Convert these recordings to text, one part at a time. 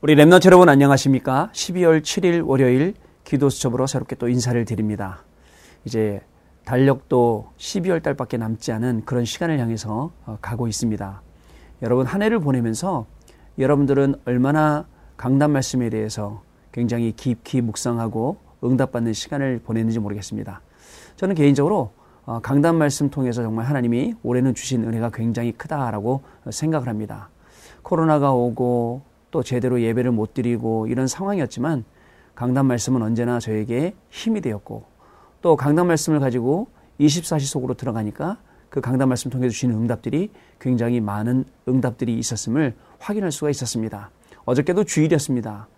우리 remnant 여러분 안녕하십니까? 12월 7일 월요일 기도 수첩으로 새롭게 또 인사를 드립니다. 이제 달력도 12월 달밖에 남지 않은 그런 시간을 향해서 어, 가고 있습니다. 여러분 한 해를 보내면서 여러분들은 얼마나 강단 말씀에 대해서 굉장히 깊이 묵상하고 응답받는 시간을 보냈는지 모르겠습니다. 저는 개인적으로 어, 강단 말씀 통해서 정말 하나님이 올해는 주신 은혜가 굉장히 크다라고 생각을 합니다. 코로나가 오고 또 제대로 예배를 못 드리고 이런 상황이었지만 강단 말씀은 언제나 저에게 힘이 되었고 또 강단 말씀을 가지고 24시 속으로 들어가니까 그 강단 말씀 통해 주시는 응답들이 굉장히 많은 응답들이 있었음을 확인할 수가 있었습니다. 어저께도 주일이었습니다.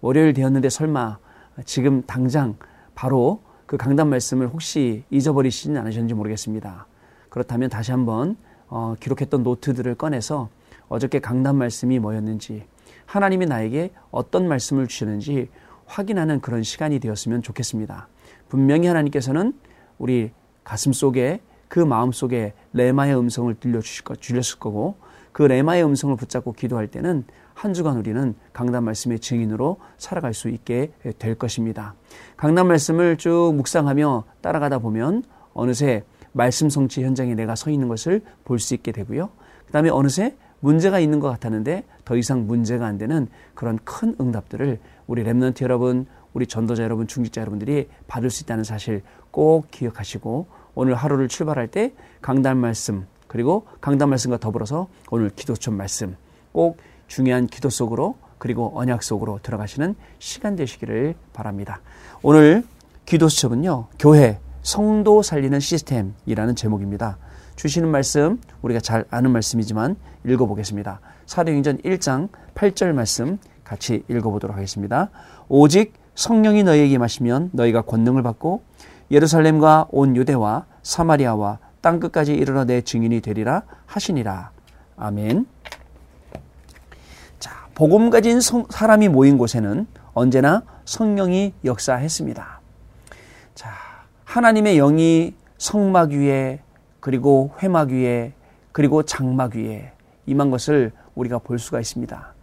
월요일 되었는데 설마 지금 당장 바로 그 강단 말씀을 혹시 잊어버리시진 않으셨는지 모르겠습니다. 그렇다면 다시 한번 어, 기록했던 노트들을 꺼내서 어저께 강단 말씀이 뭐였는지 하나님이 나에게 어떤 말씀을 주셨는지 확인하는 그런 시간이 되었으면 좋겠습니다. 분명히 하나님께서는 우리 가슴 속에 그 마음 속에 레마의 음성을 들려주실 거, 주셨을 거고 그 레마의 음성을 붙잡고 기도할 때는 한 주간 우리는 강단 말씀의 증인으로 살아갈 수 있게 될 것입니다. 강단 말씀을 쭉 묵상하며 따라가다 보면 어느새 말씀 성취 현장에 내가 서 있는 것을 볼 수 있게 되고요. 그 다음에 어느새 문제가 있는 것 같았는데 더 이상 문제가 안 되는 그런 큰 응답들을 우리 랩런트 여러분, 우리 전도자 여러분, 중직자 여러분들이 받을 수 있다는 사실 꼭 기억하시고 오늘 하루를 출발할 때 강단 말씀 그리고 강단 말씀과 더불어서 오늘 기도촌 말씀 꼭 중요한 기도 속으로 그리고 언약 속으로 들어가시는 시간 되시기를 바랍니다. 오늘 기도 수첩은요, 교회, 성도 살리는 시스템이라는 제목입니다. 주시는 말씀 우리가 잘 아는 말씀이지만 읽어보겠습니다. 사도행전 1장 8절 말씀 같이 읽어보도록 하겠습니다. 오직 성령이 너희에게 마시면 너희가 권능을 받고 예루살렘과 온 유대와 사마리아와 땅 끝까지 이르러 내 증인이 되리라 하시니라. 아멘. 자, 복음 가진 성, 사람이 모인 곳에는 언제나 성령이 역사했습니다. 자, 하나님의 영이 성막 위에 그리고 회막 위에 그리고 장막 위에 임한 것을 우리가 볼 수가 있습니다.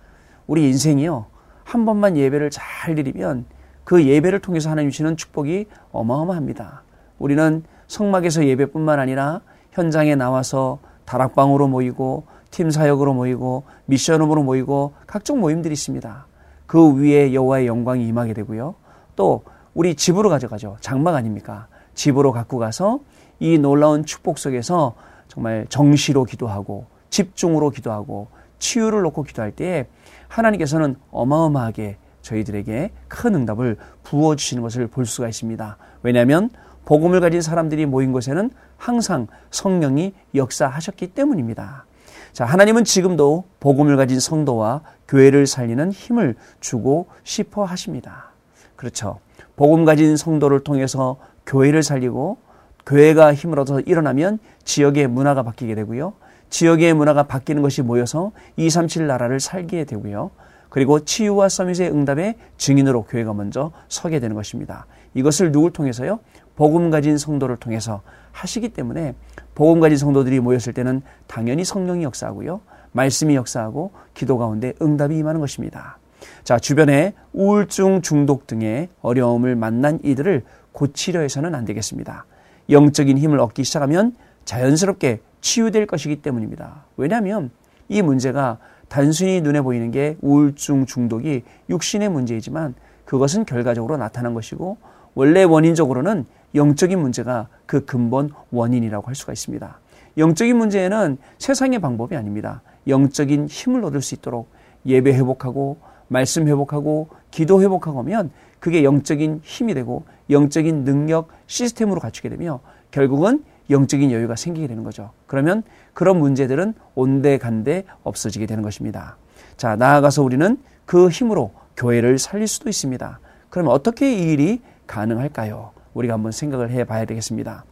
우리 인생이요. 한 번만 예배를 잘 드리면 그 예배를 통해서 하나님 주시는 축복이 어마어마합니다. 우리는 성막에서 예배뿐만 아니라 현장에 나와서 다락방으로 모이고 팀 사역으로 모이고 미션으로 모이고 각종 모임들이 있습니다. 그 위에 여호와의 영광이 임하게 되고요. 또 우리 집으로 가져가죠. 장막 아닙니까? 집으로 갖고 가서 이 놀라운 축복 속에서 정말 정시로 기도하고 집중으로 기도하고 치유를 놓고 기도할 때에 하나님께서는 어마어마하게 저희들에게 큰 응답을 부어주시는 것을 볼 수가 있습니다. 왜냐하면 복음을 가진 사람들이 모인 곳에는 항상 성령이 역사하셨기 때문입니다. 자, 하나님은 지금도 복음을 가진 성도와 교회를 살리는 힘을 주고 싶어 하십니다. 그렇죠. 복음 가진 성도를 통해서 교회를 살리고 교회가 힘을 얻어서 일어나면 지역의 문화가 바뀌게 되고요. 지역의 문화가 바뀌는 것이 모여서 237 나라를 살게 되고요. 그리고 치유와 서밋의 응답의 증인으로 교회가 먼저 서게 되는 것입니다. 이것을 누굴 통해서요? 복음 가진 성도를 통해서 하시기 때문에 복음 가진 성도들이 모였을 때는 당연히 성령이 역사하고요. 말씀이 역사하고 기도 가운데 응답이 임하는 것입니다. 자, 주변에 우울증, 중독 등의 어려움을 만난 이들을 고치려 해서는 안 되겠습니다. 영적인 힘을 얻기 시작하면 자연스럽게 치유될 것이기 때문입니다. 왜냐하면 이 문제가 단순히 눈에 보이는 게 우울증 중독이 육신의 문제이지만 그것은 결과적으로 나타난 것이고 원래 원인적으로는 영적인 문제가 그 근본 원인이라고 할 수가 있습니다. 영적인 문제에는 세상의 방법이 아닙니다. 영적인 힘을 얻을 수 있도록 예배 회복하고 말씀 회복하고 기도 회복하고 하면 그게 영적인 힘이 되고 영적인 능력 시스템으로 갖추게 되며 결국은 영적인 여유가 생기게 되는 거죠. 그러면 그런 문제들은 온데간데 없어지게 되는 것입니다. 자, 나아가서 우리는 그 힘으로 교회를 살릴 수도 있습니다. 그러면 어떻게 이 일이 가능할까요? 우리가 한번 생각을 해 봐야 되겠습니다.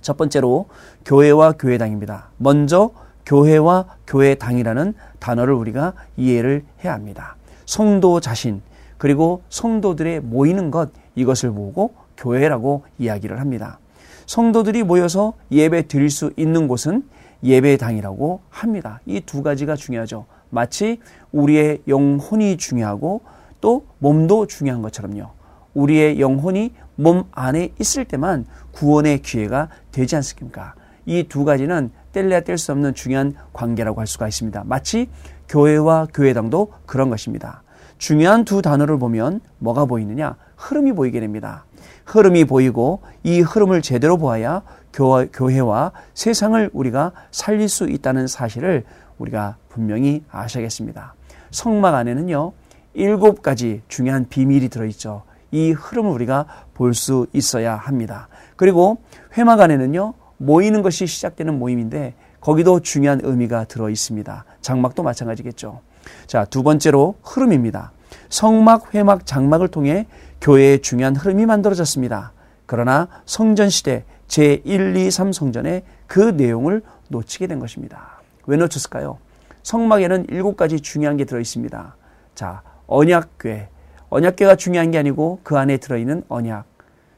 첫 번째로 교회와 교회당입니다. 먼저 교회와 교회당이라는 단어를 우리가 이해를 해야 합니다. 성도 자신, 그리고 성도들의 모이는 것 이것을 보고 교회라고 이야기를 합니다. 성도들이 모여서 예배 드릴 수 있는 곳은 예배당이라고 합니다. 이 두 가지가 중요하죠. 마치 우리의 영혼이 중요하고 또 몸도 중요한 것처럼요. 우리의 영혼이 몸 안에 있을 때만 구원의 기회가 되지 않습니까? 이 두 가지는 뗄래야 뗄 수 없는 중요한 관계라고 할 수가 있습니다. 마치 교회와 교회당도 그런 것입니다. 중요한 두 단어를 보면 뭐가 보이느냐? 흐름이 보이게 됩니다. 흐름이 보이고 이 흐름을 제대로 보아야 교회와 세상을 우리가 살릴 수 있다는 사실을 우리가 분명히 아셔야겠습니다. 성막 안에는요, 일곱 가지 중요한 비밀이 들어있죠. 이 흐름을 우리가 볼 수 있어야 합니다. 그리고 회막 안에는요, 모이는 것이 시작되는 모임인데 거기도 중요한 의미가 들어 있습니다. 장막도 마찬가지겠죠. 자, 두 번째로 흐름입니다. 성막, 회막, 장막을 통해 교회의 중요한 흐름이 만들어졌습니다. 그러나 성전 시대 제1, 2, 3 성전에 그 내용을 놓치게 된 것입니다. 왜 놓쳤을까요? 성막에는 일곱 가지 중요한 게 들어 있습니다. 자, 언약궤. 언약궤가 중요한 게 아니고 그 안에 들어 있는 언약.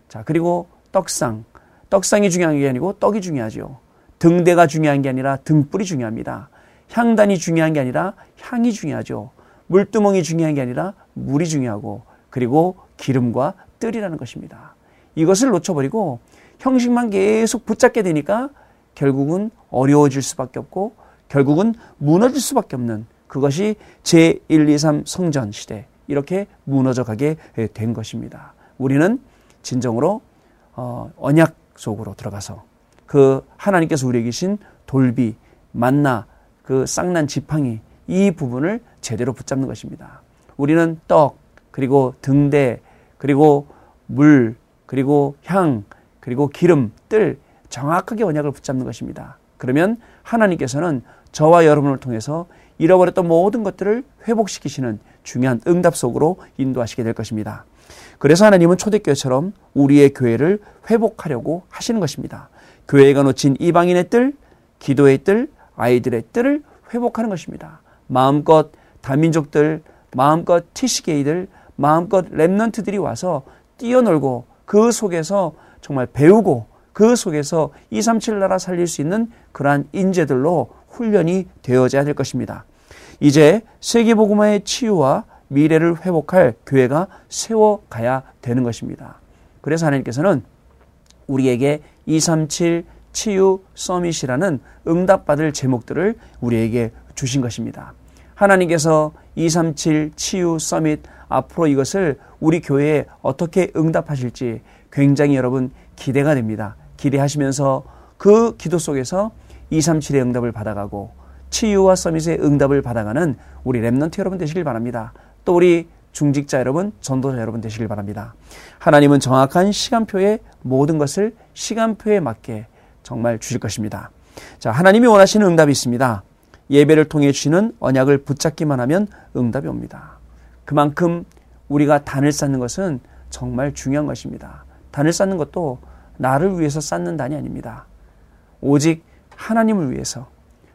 자, 그리고 떡상. 떡상이 중요한 게 아니고 떡이 중요하죠. 등대가 중요한 게 아니라 등불이 중요합니다. 향단이 중요한 게 아니라 향이 중요하죠. 물두멍이 중요한 게 아니라 물이 중요하고 그리고 기름과 뜰이라는 것입니다. 이것을 놓쳐버리고 형식만 계속 붙잡게 되니까 결국은 어려워질 수밖에 없고 결국은 무너질 수밖에 없는 그것이 제1, 2, 3 성전 시대 이렇게 무너져 가게 된 것입니다. 우리는 진정으로 어, 언약 속으로 들어가서 그 하나님께서 우리에게 계신 돌비, 만나, 그 쌍난 지팡이 이 부분을 제대로 붙잡는 것입니다. 우리는 떡, 그리고 등대, 그리고 물, 그리고 향, 그리고 기름, 뜰 정확하게 언약을 붙잡는 것입니다. 그러면 하나님께서는 저와 여러분을 통해서 잃어버렸던 모든 것들을 회복시키시는 중요한 응답 속으로 인도하시게 될 것입니다. 그래서 하나님은 초대교회처럼 우리의 교회를 회복하려고 하시는 것입니다. 교회가 놓친 이방인의 뜰, 기도의 뜰, 아이들의 뜰을 회복하는 것입니다. 마음껏 다민족들, 마음껏 티시게이들, 마음껏 랩런트들이 와서 뛰어놀고 그 속에서 정말 배우고 그 속에서 237 나라 살릴 수 있는 그러한 인재들로 훈련이 되어져야 될 것입니다. 이제 세계복음화의 치유와 미래를 회복할 교회가 세워가야 되는 것입니다. 그래서 하나님께서는 우리에게 237 치유 summit이라는 응답받을 제목들을 우리에게 주신 것입니다. 하나님께서 237 치유 summit 앞으로 이것을 우리 교회에 어떻게 응답하실지 굉장히 여러분 기대가 됩니다. 기대하시면서 그 기도 속에서 237의 응답을 받아가고 치유와 summit의 응답을 받아가는 우리 remnant 여러분 되시길 바랍니다. 또 우리 중직자 여러분, 전도자 여러분 되시길 바랍니다. 하나님은 정확한 시간표에 모든 것을 시간표에 맞게 정말 주실 것입니다. 자, 하나님이 원하시는 응답이 있습니다. 예배를 통해 주시는 언약을 붙잡기만 하면 응답이 옵니다. 그만큼 우리가 단을 쌓는 것은 정말 중요한 것입니다. 단을 쌓는 것도 나를 위해서 쌓는 단이 아닙니다. 오직 하나님을 위해서,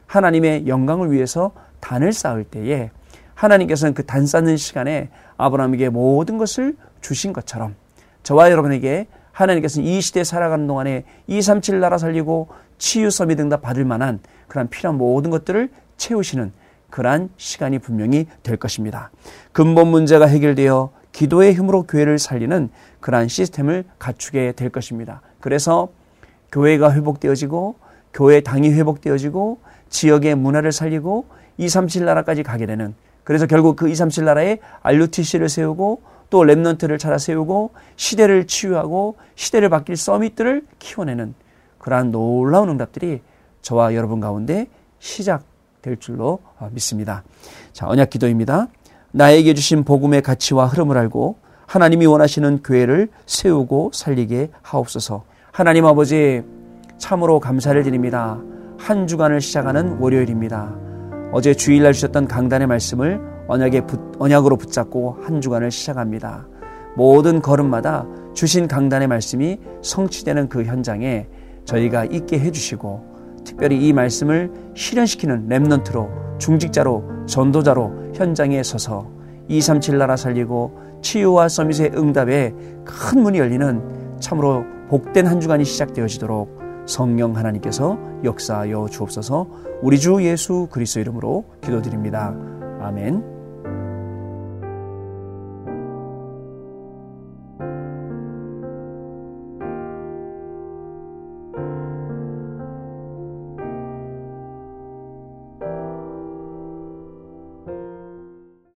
하나님의 영광을 위해서 단을 쌓을 때에 하나님께서는 그 단 쌓는 시간에 아브라함에게 모든 것을 주신 것처럼 저와 여러분에게 하나님께서는 이 시대에 살아가는 동안에 237 나라 살리고 치유 서밋 등다 받을 만한 그런 필요한 모든 것들을 채우시는 그러한 시간이 분명히 될 것입니다. 근본 문제가 해결되어 기도의 힘으로 교회를 살리는 그러한 시스템을 갖추게 될 것입니다. 그래서 교회가 회복되어지고 교회 당이 회복되어지고 지역의 문화를 살리고 237 나라까지 가게 되는 그래서 결국 그 237 나라에 RUTC를 세우고 또 랩넌트를 찾아 세우고 시대를 치유하고 시대를 바뀔 서밋들을 키워내는 그러한 놀라운 응답들이 저와 여러분 가운데 시작될 줄로 믿습니다. 자, 언약 기도입니다. 나에게 주신 복음의 가치와 흐름을 알고 하나님이 원하시는 교회를 세우고 살리게 하옵소서. 하나님 아버지 참으로 감사를 드립니다. 한 주간을 시작하는 월요일입니다. 어제 주일날 주셨던 강단의 말씀을 언약에 붙, 언약으로 붙잡고 한 주간을 시작합니다. 모든 걸음마다 주신 강단의 말씀이 성취되는 그 현장에 저희가 있게 해주시고 특별히 이 말씀을 실현시키는 랩넌트로 중직자로 전도자로 현장에 서서 237 나라 살리고 치유와 서밋의 응답에 큰 문이 열리는 참으로 복된 한 주간이 시작되어지도록 성령 하나님께서 역사하여 주옵소서 우리 주 예수 그리스도 이름으로 기도드립니다. 아멘.